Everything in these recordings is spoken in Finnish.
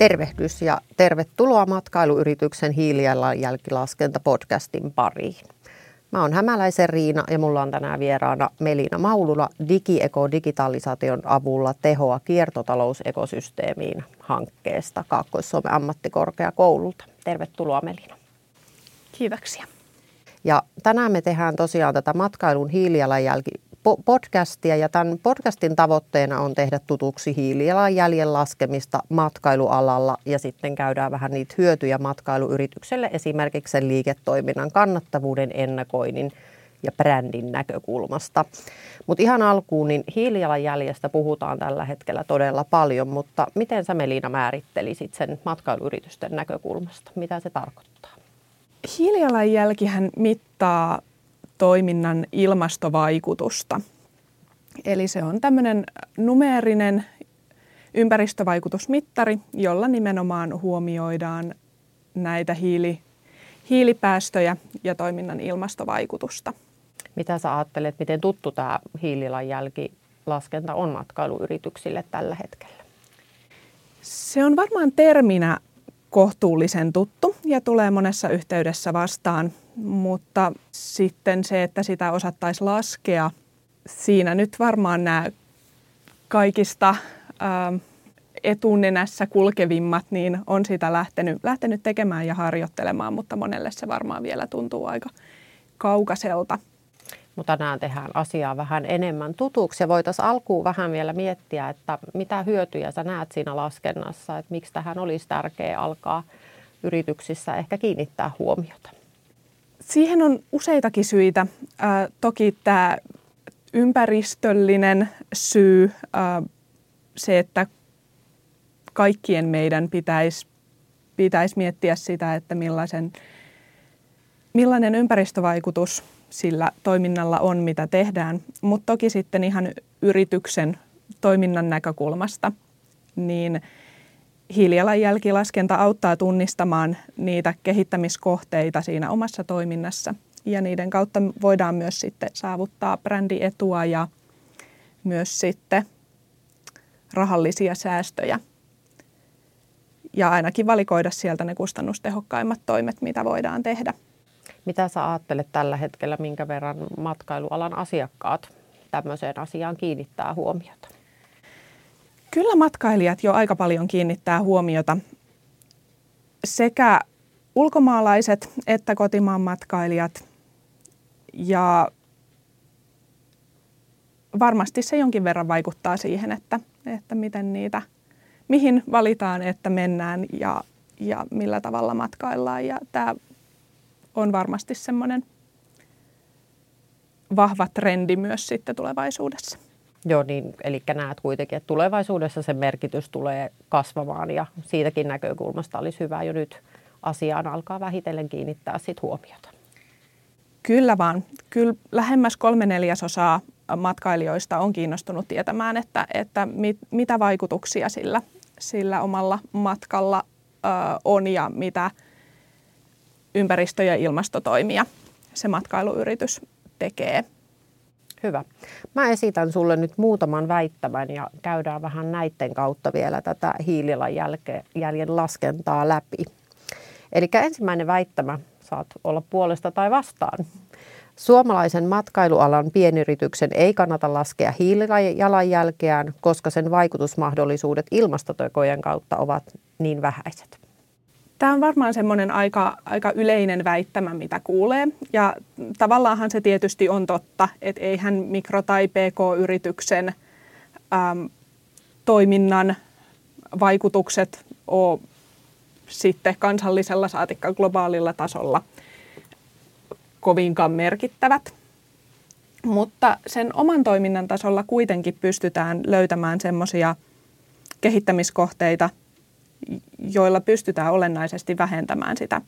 Tervehdys ja tervetuloa matkailuyrityksen hiilijalanjälkilaskenta podcastin pariin. Mä oon Hämäläisen Riina ja mulla on tänään vieraana Melina Maulula DigiEco digitalisaation avulla tehoa kiertotalousekosysteemiin hankkeesta Kaakkois-Suomen ammattikorkeakoululta. Tervetuloa Melina. Kiitoksia. Ja tänään me tehdään tosiaan tätä matkailun hiilijalanjälki podcastia ja tämän podcastin tavoitteena on tehdä tutuksi hiilijalanjäljen laskemista matkailualalla ja sitten käydään vähän niitä hyötyjä matkailuyritykselle esimerkiksi sen liiketoiminnan kannattavuuden ennakoinnin ja brändin näkökulmasta. Mutta ihan alkuun, niin hiilijalanjäljestä puhutaan tällä hetkellä todella paljon, mutta miten sä Melina määrittelisit sen matkailuyritysten näkökulmasta? Mitä se tarkoittaa? Hiilijalanjälkihän mittaa toiminnan ilmastovaikutusta. Eli se on tämmöinen numeerinen ympäristövaikutusmittari, jolla nimenomaan huomioidaan näitä hiili, hiilipäästöjä ja toiminnan ilmastovaikutusta. Mitä sä ajattelet, miten tuttu tämä hiilijalanjälkilaskenta on matkailuyrityksille tällä hetkellä? Se on varmaan terminä kohtuullisen tuttu ja tulee monessa yhteydessä vastaan, mutta sitten se, että sitä osattaisi laskea, siinä nyt varmaan nämä kaikista ää, ähm, etunenässä kulkevimmat, niin on sitä lähtenyt, lähtenyt tekemään ja harjoittelemaan, mutta monelle se varmaan vielä tuntuu aika kaukaiselta. Mutta tänään tehdään asiaa vähän enemmän tutuksi ja voitaisiin alkuun vähän vielä miettiä, että mitä hyötyjä sä näet siinä laskennassa, että miksi tähän olisi tärkeää alkaa yrityksissä ehkä kiinnittää huomiota. Siihen on useitakin syitä. Äh, toki tämä ympäristöllinen syy, äh, se, että kaikkien meidän pitäisi, pitäisi miettiä sitä, että millaisen, millainen ympäristövaikutus sillä toiminnalla on, mitä tehdään. Mutta toki sitten ihan yrityksen toiminnan näkökulmasta, niin hiilijalanjälkilaskenta auttaa tunnistamaan niitä kehittämiskohteita siinä omassa toiminnassa. Ja niiden kautta voidaan myös sitten saavuttaa brändietua ja myös sitten rahallisia säästöjä. Ja ainakin valikoida sieltä ne kustannustehokkaimmat toimet, mitä voidaan tehdä. Mitä sä ajattelet tällä hetkellä, minkä verran matkailualan asiakkaat tämmöiseen asiaan kiinnittää huomiota? Kyllä matkailijat jo aika paljon kiinnittää huomiota. Sekä ulkomaalaiset että kotimaan matkailijat. Ja varmasti se jonkin verran vaikuttaa siihen, että, että miten niitä, mihin valitaan, että mennään ja, ja millä tavalla matkaillaan. Ja tämä on varmasti semmoinen vahva trendi myös sitten tulevaisuudessa. Joo, niin, eli näet kuitenkin, että tulevaisuudessa se merkitys tulee kasvamaan ja siitäkin näkökulmasta olisi hyvä jo nyt asiaan alkaa vähitellen kiinnittää sit huomiota. Kyllä vaan. Kyllä lähemmäs kolme neljäsosaa matkailijoista on kiinnostunut tietämään, että, että mit, mitä vaikutuksia sillä, sillä omalla matkalla ö, on ja mitä ympäristö- ja ilmastotoimia se matkailuyritys tekee Hyvä. Mä esitän sulle nyt muutaman väittämän ja käydään vähän näiden kautta vielä tätä hiilijalanjäljen laskentaa läpi. Eli ensimmäinen väittämä, saat olla puolesta tai vastaan. Suomalaisen matkailualan pienyrityksen ei kannata laskea hiilijalanjälkeään, koska sen vaikutusmahdollisuudet ilmastotekojen kautta ovat niin vähäiset. Tämä on varmaan semmoinen aika, aika yleinen väittämä, mitä kuulee. Ja tavallaanhan se tietysti on totta, että eihän mikro- tai pk-yrityksen äm, toiminnan vaikutukset ole sitten kansallisella saatikka globaalilla tasolla kovinkaan merkittävät. Mutta sen oman toiminnan tasolla kuitenkin pystytään löytämään semmoisia kehittämiskohteita, joilla pystytään olennaisesti vähentämään sitä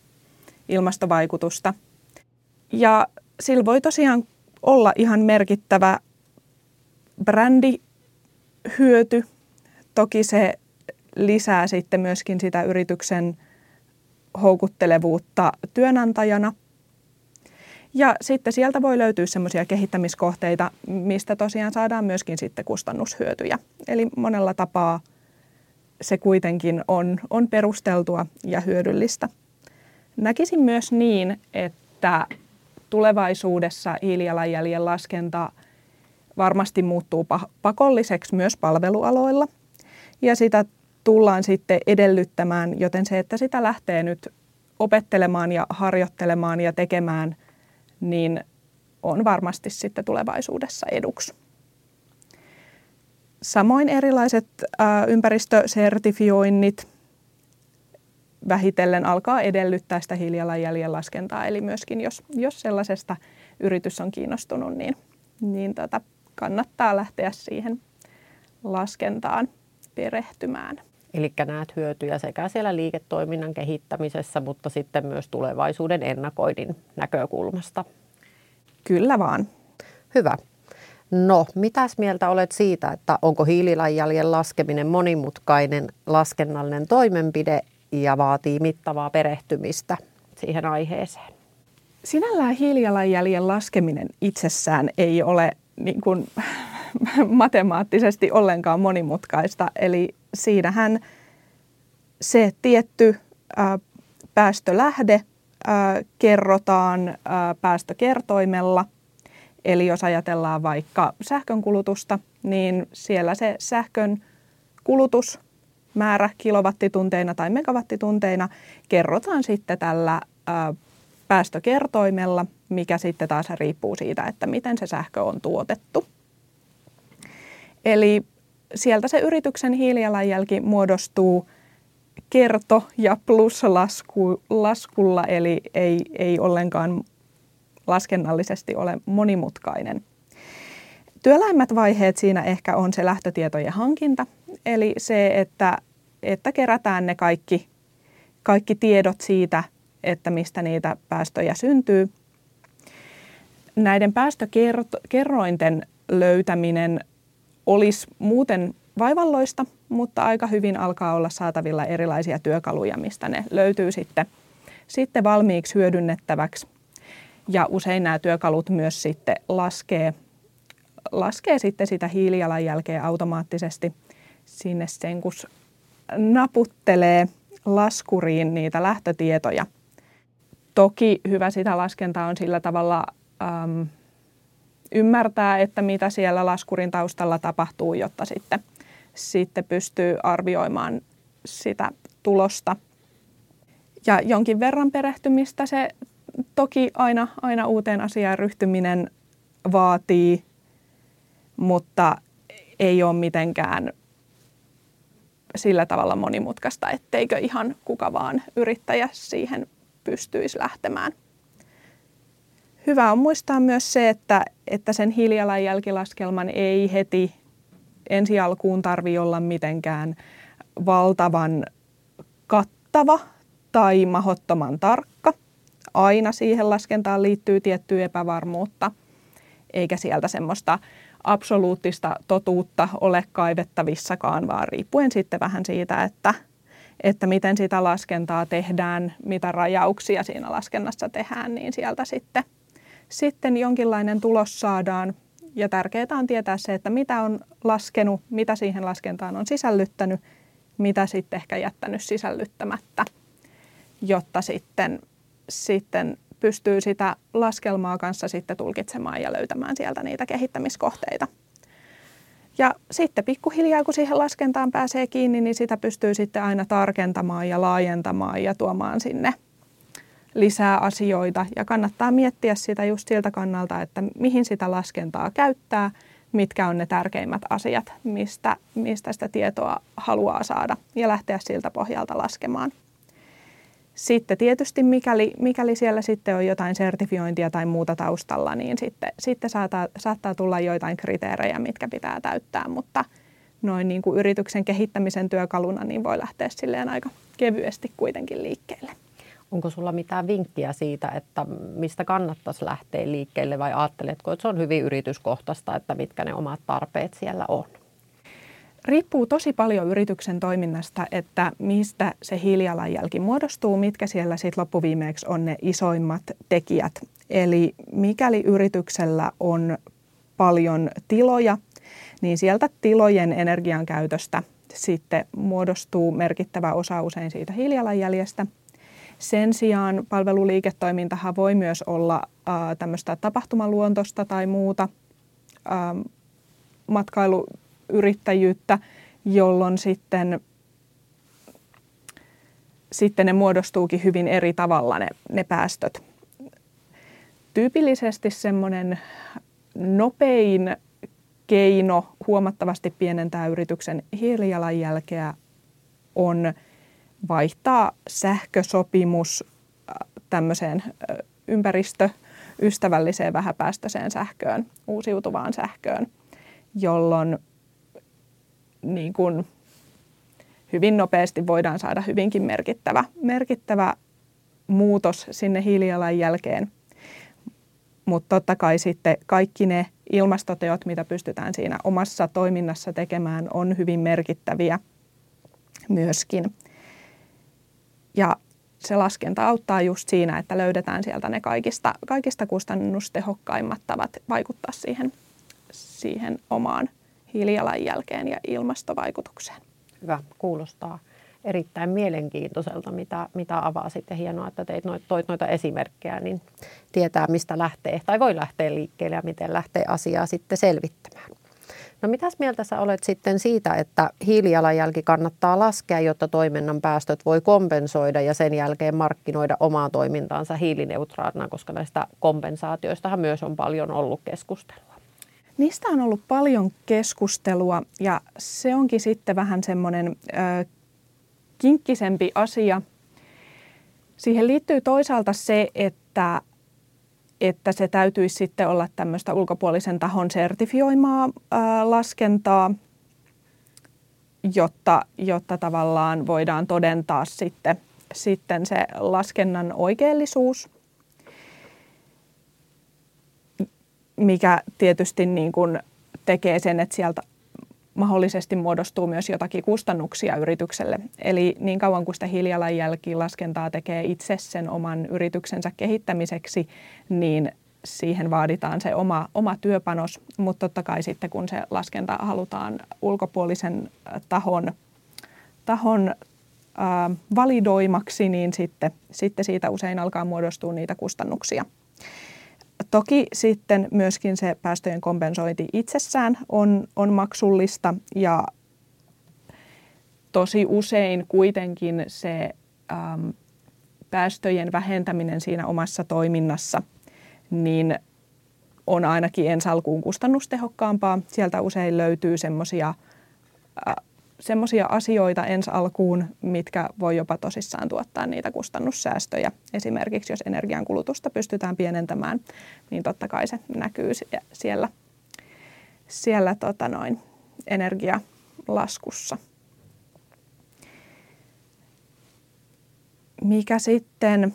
ilmastovaikutusta. Ja sillä voi tosiaan olla ihan merkittävä brändihyöty. Toki se lisää sitten myöskin sitä yrityksen houkuttelevuutta työnantajana. Ja sitten sieltä voi löytyä semmoisia kehittämiskohteita, mistä tosiaan saadaan myöskin sitten kustannushyötyjä. Eli monella tapaa se kuitenkin on, on perusteltua ja hyödyllistä. Näkisin myös niin, että tulevaisuudessa hiilijalanjäljen laskenta varmasti muuttuu pakolliseksi myös palvelualoilla. Ja sitä tullaan sitten edellyttämään, joten se, että sitä lähtee nyt opettelemaan ja harjoittelemaan ja tekemään, niin on varmasti sitten tulevaisuudessa eduksi. Samoin erilaiset ympäristösertifioinnit vähitellen alkaa edellyttää sitä hiilijalanjäljen laskentaa. Eli myöskin jos, jos sellaisesta yritys on kiinnostunut, niin, niin tota, kannattaa lähteä siihen laskentaan perehtymään. Eli näet hyötyjä sekä siellä liiketoiminnan kehittämisessä, mutta sitten myös tulevaisuuden ennakoinnin näkökulmasta. Kyllä vaan. Hyvä. No, mitäs mieltä olet siitä, että onko hiililanjäljen laskeminen monimutkainen laskennallinen toimenpide ja vaatii mittavaa perehtymistä siihen aiheeseen? Sinällään hiilijalanjäljen laskeminen itsessään ei ole niin kuin, matemaattisesti ollenkaan monimutkaista. Eli siinähän se tietty ää, päästölähde ää, kerrotaan ää, päästökertoimella. Eli jos ajatellaan vaikka sähkönkulutusta, niin siellä se sähkön kulutus määrä kilowattitunteina tai megawattitunteina kerrotaan sitten tällä ää, päästökertoimella, mikä sitten taas riippuu siitä, että miten se sähkö on tuotettu. Eli sieltä se yrityksen hiilijalanjälki muodostuu kerto- ja pluslaskulla, eli ei, ei ollenkaan laskennallisesti ole monimutkainen. Työläimmät vaiheet siinä ehkä on se lähtötietojen hankinta, eli se, että, että kerätään ne kaikki, kaikki tiedot siitä, että mistä niitä päästöjä syntyy. Näiden päästökerrointen löytäminen olisi muuten vaivalloista, mutta aika hyvin alkaa olla saatavilla erilaisia työkaluja, mistä ne löytyy sitten, sitten valmiiksi hyödynnettäväksi. Ja usein nämä työkalut myös sitten laskee, laskee sitten sitä hiilijalanjälkeä automaattisesti sinne sen, kun naputtelee laskuriin niitä lähtötietoja. Toki hyvä sitä laskentaa on sillä tavalla äm, ymmärtää, että mitä siellä laskurin taustalla tapahtuu, jotta sitten, sitten pystyy arvioimaan sitä tulosta. Ja jonkin verran perehtymistä se toki aina, aina uuteen asiaan ryhtyminen vaatii, mutta ei ole mitenkään sillä tavalla monimutkaista, etteikö ihan kuka vaan yrittäjä siihen pystyisi lähtemään. Hyvä on muistaa myös se, että, että sen hiilijalanjälkilaskelman ei heti ensi alkuun tarvi olla mitenkään valtavan kattava tai mahottoman tarkka. Aina siihen laskentaan liittyy tiettyä epävarmuutta, eikä sieltä semmoista absoluuttista totuutta ole kaivettavissakaan, vaan riippuen sitten vähän siitä, että, että miten sitä laskentaa tehdään, mitä rajauksia siinä laskennassa tehdään, niin sieltä sitten – sitten jonkinlainen tulos saadaan. Ja tärkeää on tietää se, että mitä on laskenut, mitä siihen laskentaan on sisällyttänyt, mitä sitten ehkä jättänyt sisällyttämättä, jotta sitten, sitten pystyy sitä laskelmaa kanssa sitten tulkitsemaan ja löytämään sieltä niitä kehittämiskohteita. Ja sitten pikkuhiljaa, kun siihen laskentaan pääsee kiinni, niin sitä pystyy sitten aina tarkentamaan ja laajentamaan ja tuomaan sinne lisää asioita ja kannattaa miettiä sitä just siltä kannalta, että mihin sitä laskentaa käyttää, mitkä on ne tärkeimmät asiat, mistä, mistä sitä tietoa haluaa saada ja lähteä siltä pohjalta laskemaan. Sitten tietysti mikäli, mikäli siellä sitten on jotain sertifiointia tai muuta taustalla, niin sitten, sitten saattaa, saattaa tulla joitain kriteerejä, mitkä pitää täyttää, mutta noin niin kuin yrityksen kehittämisen työkaluna niin voi lähteä silleen aika kevyesti kuitenkin liikkeelle. Onko sulla mitään vinkkiä siitä, että mistä kannattaisi lähteä liikkeelle vai ajatteletko, että se on hyvin yrityskohtaista, että mitkä ne omat tarpeet siellä on? Riippuu tosi paljon yrityksen toiminnasta, että mistä se hiilijalanjälki muodostuu, mitkä siellä sitten loppuviimeeksi on ne isoimmat tekijät. Eli mikäli yrityksellä on paljon tiloja, niin sieltä tilojen energiankäytöstä sitten muodostuu merkittävä osa usein siitä hiilijalanjäljestä. Sen sijaan palveluliiketoimintahan voi myös olla ää, tämmöistä tapahtumaluontosta tai muuta ää, matkailuyrittäjyyttä, jolloin sitten, sitten ne muodostuukin hyvin eri tavalla ne, ne päästöt. Tyypillisesti semmoinen nopein keino huomattavasti pienentää yrityksen hiilijalanjälkeä on vaihtaa sähkösopimus äh, tämmöiseen äh, ympäristöystävälliseen vähäpäästöiseen sähköön, uusiutuvaan sähköön, jolloin niin kuin hyvin nopeasti voidaan saada hyvinkin merkittävä, merkittävä muutos sinne hiilijalanjälkeen. Mutta totta kai sitten kaikki ne ilmastoteot, mitä pystytään siinä omassa toiminnassa tekemään, on hyvin merkittäviä myöskin. Ja se laskenta auttaa just siinä, että löydetään sieltä ne kaikista, kaikista kustannustehokkaimmat tavat vaikuttaa siihen, siihen omaan hiilijalanjälkeen ja ilmastovaikutukseen. Hyvä, kuulostaa erittäin mielenkiintoiselta, mitä, mitä avaa sitten. Hienoa, että teit noit, toit noita esimerkkejä, niin tietää, mistä lähtee tai voi lähteä liikkeelle ja miten lähtee asiaa sitten selvittämään. No mitäs mieltä sä olet sitten siitä, että hiilijalanjälki kannattaa laskea, jotta toiminnan päästöt voi kompensoida ja sen jälkeen markkinoida omaa toimintaansa hiilineutraalina, koska näistä kompensaatioistahan myös on paljon ollut keskustelua. Niistä on ollut paljon keskustelua ja se onkin sitten vähän semmoinen äh, kinkkisempi asia. Siihen liittyy toisaalta se, että, että se täytyisi sitten olla tämmöistä ulkopuolisen tahon sertifioimaa ää, laskentaa, jotta, jotta tavallaan voidaan todentaa sitten, sitten se laskennan oikeellisuus, mikä tietysti niin kuin tekee sen, että sieltä mahdollisesti muodostuu myös jotakin kustannuksia yritykselle. Eli niin kauan kuin sitä hiilijalanjälkilaskentaa tekee itse sen oman yrityksensä kehittämiseksi, niin siihen vaaditaan se oma, oma työpanos, mutta totta kai sitten kun se laskenta halutaan ulkopuolisen tahon, tahon äh, validoimaksi, niin sitten, sitten siitä usein alkaa muodostua niitä kustannuksia. Toki sitten myöskin se päästöjen kompensointi itsessään on, on maksullista ja tosi usein kuitenkin se äm, päästöjen vähentäminen siinä omassa toiminnassa niin on ainakin ensi alkuun kustannustehokkaampaa. Sieltä usein löytyy semmoisia semmoisia asioita ensi alkuun, mitkä voi jopa tosissaan tuottaa niitä kustannussäästöjä. Esimerkiksi jos energiankulutusta pystytään pienentämään, niin totta kai se näkyy siellä, siellä tota noin, energialaskussa. Mikä sitten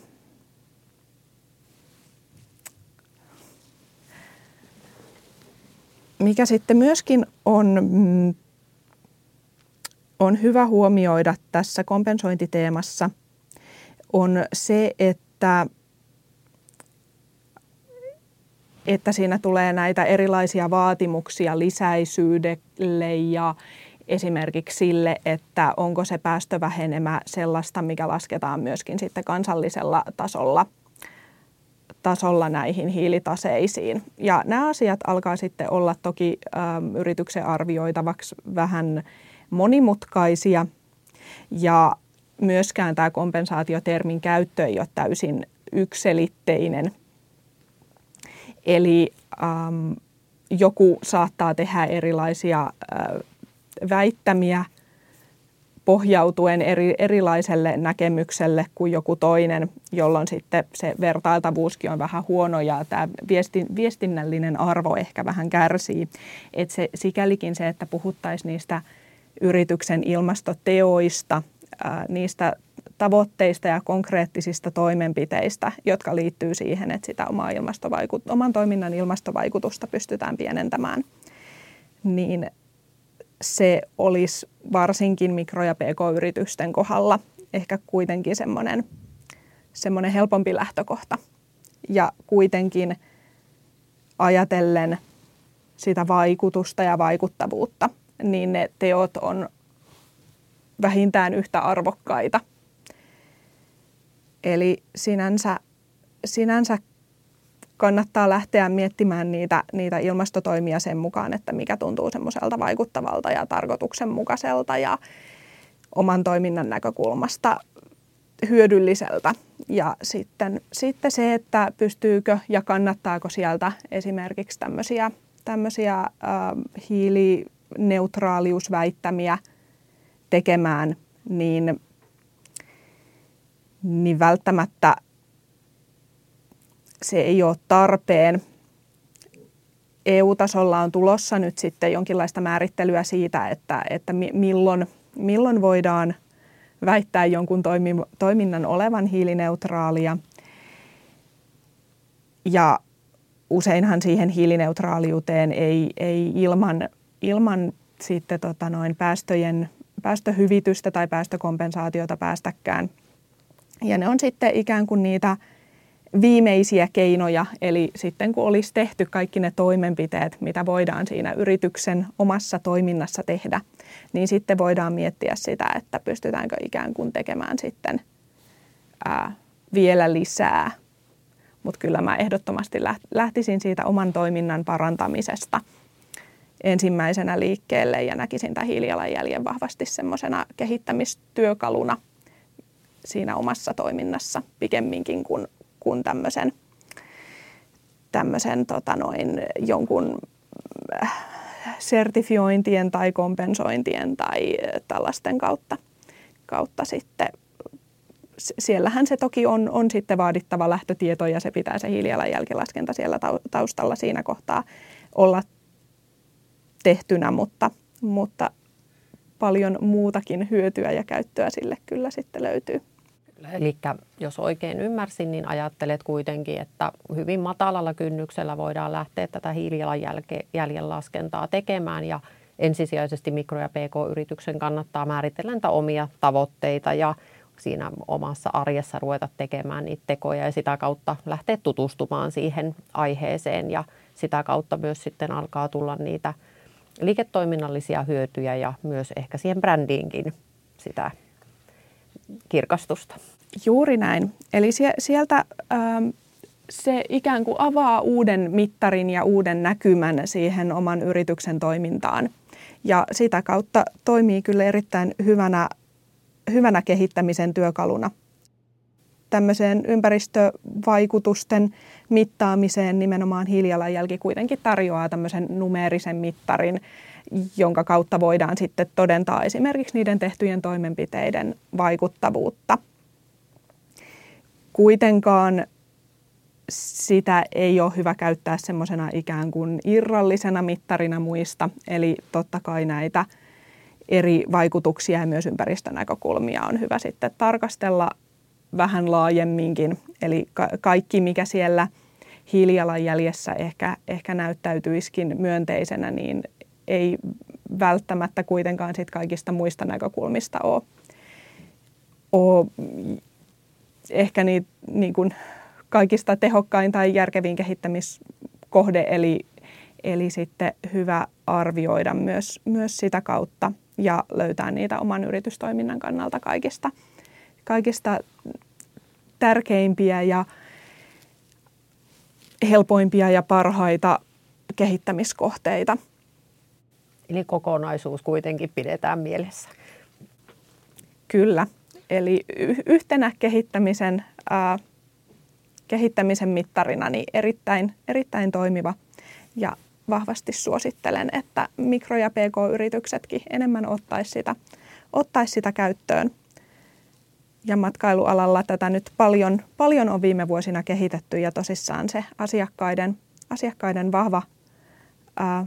mikä sitten myöskin on mm, on hyvä huomioida tässä kompensointiteemassa, on se, että, että siinä tulee näitä erilaisia vaatimuksia lisäisyydelle ja esimerkiksi sille, että onko se päästövähenemä sellaista, mikä lasketaan myöskin sitten kansallisella tasolla tasolla näihin hiilitaseisiin. Ja nämä asiat alkaa sitten olla toki ä, yrityksen arvioitavaksi vähän monimutkaisia ja myöskään tämä kompensaatiotermin käyttö ei ole täysin ykselitteinen. Eli ähm, joku saattaa tehdä erilaisia äh, väittämiä pohjautuen eri, erilaiselle näkemykselle kuin joku toinen, jolloin sitten se vertailtavuuskin on vähän huono ja tämä viestin, viestinnällinen arvo ehkä vähän kärsii. Et se, sikälikin se, että puhuttaisiin niistä – yrityksen ilmastoteoista, niistä tavoitteista ja konkreettisista toimenpiteistä, jotka liittyy siihen, että sitä omaa ilmastovaikut- oman toiminnan ilmastovaikutusta pystytään pienentämään, niin se olisi varsinkin mikro- ja pk-yritysten kohdalla ehkä kuitenkin semmoinen, semmoinen helpompi lähtökohta. Ja kuitenkin ajatellen sitä vaikutusta ja vaikuttavuutta – niin ne teot on vähintään yhtä arvokkaita. Eli sinänsä, sinänsä kannattaa lähteä miettimään niitä, niitä ilmastotoimia sen mukaan, että mikä tuntuu semmoiselta vaikuttavalta ja tarkoituksenmukaiselta ja oman toiminnan näkökulmasta hyödylliseltä. Ja sitten, sitten se, että pystyykö ja kannattaako sieltä esimerkiksi tämmöisiä, tämmöisiä äh, hiilineutraaliusväittämiä tekemään, niin, niin välttämättä se ei ole tarpeen. EU-tasolla on tulossa nyt sitten jonkinlaista määrittelyä siitä, että, että milloin, milloin voidaan väittää jonkun toiminnan olevan hiilineutraalia. Ja useinhan siihen hiilineutraaliuteen ei, ei ilman, ilman sitten tota noin päästöjen, päästöhyvitystä tai päästökompensaatiota päästäkään. Ja ne on sitten ikään kuin niitä – viimeisiä keinoja, eli sitten kun olisi tehty kaikki ne toimenpiteet, mitä voidaan siinä yrityksen omassa toiminnassa tehdä, niin sitten voidaan miettiä sitä, että pystytäänkö ikään kuin tekemään sitten ää, vielä lisää. Mutta kyllä mä ehdottomasti lähtisin siitä oman toiminnan parantamisesta ensimmäisenä liikkeelle ja näkisin tämän hiilijalanjäljen vahvasti semmoisena kehittämistyökaluna siinä omassa toiminnassa pikemminkin kuin kuin tämmöisen, tämmöisen tota noin, jonkun äh, sertifiointien tai kompensointien tai tällaisten kautta, kautta sitten. Siellähän se toki on, on sitten vaadittava lähtötieto ja se pitää se hiilijalanjälkilaskenta siellä taustalla siinä kohtaa olla tehtynä, mutta, mutta paljon muutakin hyötyä ja käyttöä sille kyllä sitten löytyy. Eli jos oikein ymmärsin, niin ajattelet kuitenkin, että hyvin matalalla kynnyksellä voidaan lähteä tätä hiilijalanjäljen laskentaa tekemään ja ensisijaisesti mikro- ja pk-yrityksen kannattaa määritellä niitä omia tavoitteita ja siinä omassa arjessa ruveta tekemään niitä tekoja ja sitä kautta lähteä tutustumaan siihen aiheeseen ja sitä kautta myös sitten alkaa tulla niitä liiketoiminnallisia hyötyjä ja myös ehkä siihen brändiinkin sitä kirkastusta. Juuri näin. Eli sieltä ähm, se ikään kuin avaa uuden mittarin ja uuden näkymän siihen oman yrityksen toimintaan. Ja sitä kautta toimii kyllä erittäin hyvänä, hyvänä kehittämisen työkaluna. Tämmöiseen ympäristövaikutusten mittaamiseen nimenomaan hiilijalanjälki kuitenkin tarjoaa tämmöisen numeerisen mittarin, jonka kautta voidaan sitten todentaa esimerkiksi niiden tehtyjen toimenpiteiden vaikuttavuutta. Kuitenkaan sitä ei ole hyvä käyttää semmoisena ikään kuin irrallisena mittarina muista, eli totta kai näitä eri vaikutuksia ja myös ympäristönäkökulmia on hyvä sitten tarkastella vähän laajemminkin. Eli ka- kaikki, mikä siellä hiilijalanjäljessä ehkä, ehkä näyttäytyisikin myönteisenä, niin ei välttämättä kuitenkaan sit kaikista muista näkökulmista ole, ole ehkä niin, niin kuin kaikista tehokkain tai järkevin kehittämiskohde, eli, eli sitten hyvä arvioida myös, myös sitä kautta ja löytää niitä oman yritystoiminnan kannalta kaikista, kaikista tärkeimpiä ja helpoimpia ja parhaita kehittämiskohteita. Eli kokonaisuus kuitenkin pidetään mielessä. Kyllä. Eli yhtenä kehittämisen, ää, kehittämisen mittarina niin erittäin, erittäin toimiva ja vahvasti suosittelen, että mikro- ja pk-yrityksetkin enemmän ottaisi sitä, ottaisi sitä käyttöön. Ja matkailualalla tätä nyt paljon, paljon on viime vuosina kehitetty ja tosissaan se asiakkaiden, asiakkaiden vahva ää,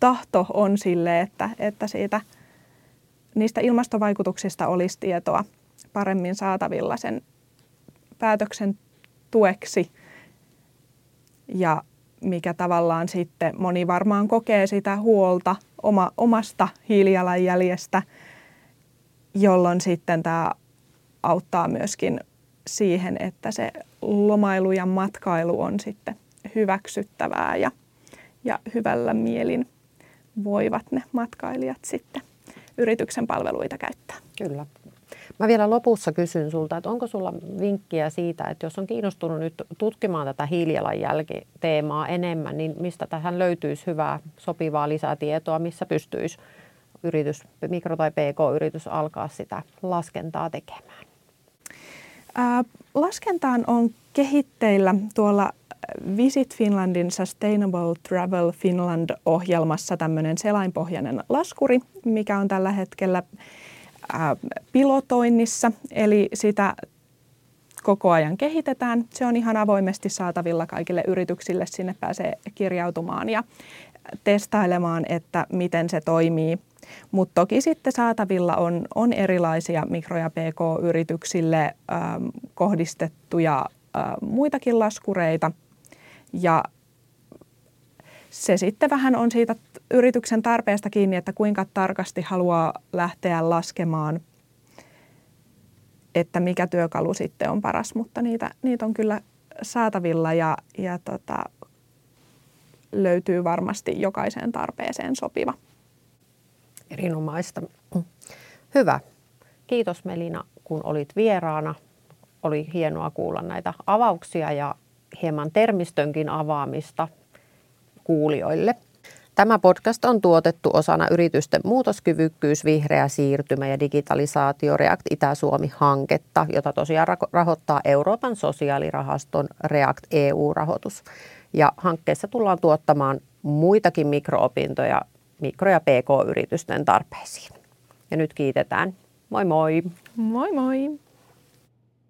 tahto on sille, että, että siitä, niistä ilmastovaikutuksista olisi tietoa paremmin saatavilla sen päätöksen tueksi. Ja mikä tavallaan sitten moni varmaan kokee sitä huolta oma, omasta hiilijalanjäljestä, jolloin sitten tämä auttaa myöskin siihen, että se lomailu ja matkailu on sitten hyväksyttävää ja, ja hyvällä mielin voivat ne matkailijat sitten yrityksen palveluita käyttää. Kyllä. Mä vielä lopussa kysyn sulta, että onko sulla vinkkiä siitä, että jos on kiinnostunut nyt tutkimaan tätä hiilijalanjälkiteemaa enemmän, niin mistä tähän löytyisi hyvää sopivaa lisätietoa, missä pystyisi yritys, mikro- tai pk-yritys alkaa sitä laskentaa tekemään? Laskentaan on kehitteillä tuolla Visit Finlandin Sustainable Travel Finland-ohjelmassa tämmöinen selainpohjainen laskuri, mikä on tällä hetkellä pilotoinnissa, eli sitä koko ajan kehitetään. Se on ihan avoimesti saatavilla kaikille yrityksille. Sinne pääsee kirjautumaan ja testailemaan, että miten se toimii. Mutta toki sitten saatavilla on, on erilaisia mikro- ja pk-yrityksille ähm, kohdistettuja äh, muitakin laskureita. Ja se sitten vähän on siitä yrityksen tarpeesta kiinni, että kuinka tarkasti haluaa lähteä laskemaan, että mikä työkalu sitten on paras, mutta niitä, niitä on kyllä saatavilla ja, ja tota, löytyy varmasti jokaiseen tarpeeseen sopiva. Erinomaista. Hyvä. Kiitos Melina, kun olit vieraana. Oli hienoa kuulla näitä avauksia ja hieman termistönkin avaamista kuulijoille. Tämä podcast on tuotettu osana yritysten muutoskyvykkyys, vihreä siirtymä ja digitalisaatio React Itä-Suomi-hanketta, jota tosiaan rahoittaa Euroopan sosiaalirahaston React EU-rahoitus. Ja hankkeessa tullaan tuottamaan muitakin mikroopintoja mikro- ja pk-yritysten tarpeisiin. Ja nyt kiitetään. Moi moi! Moi moi!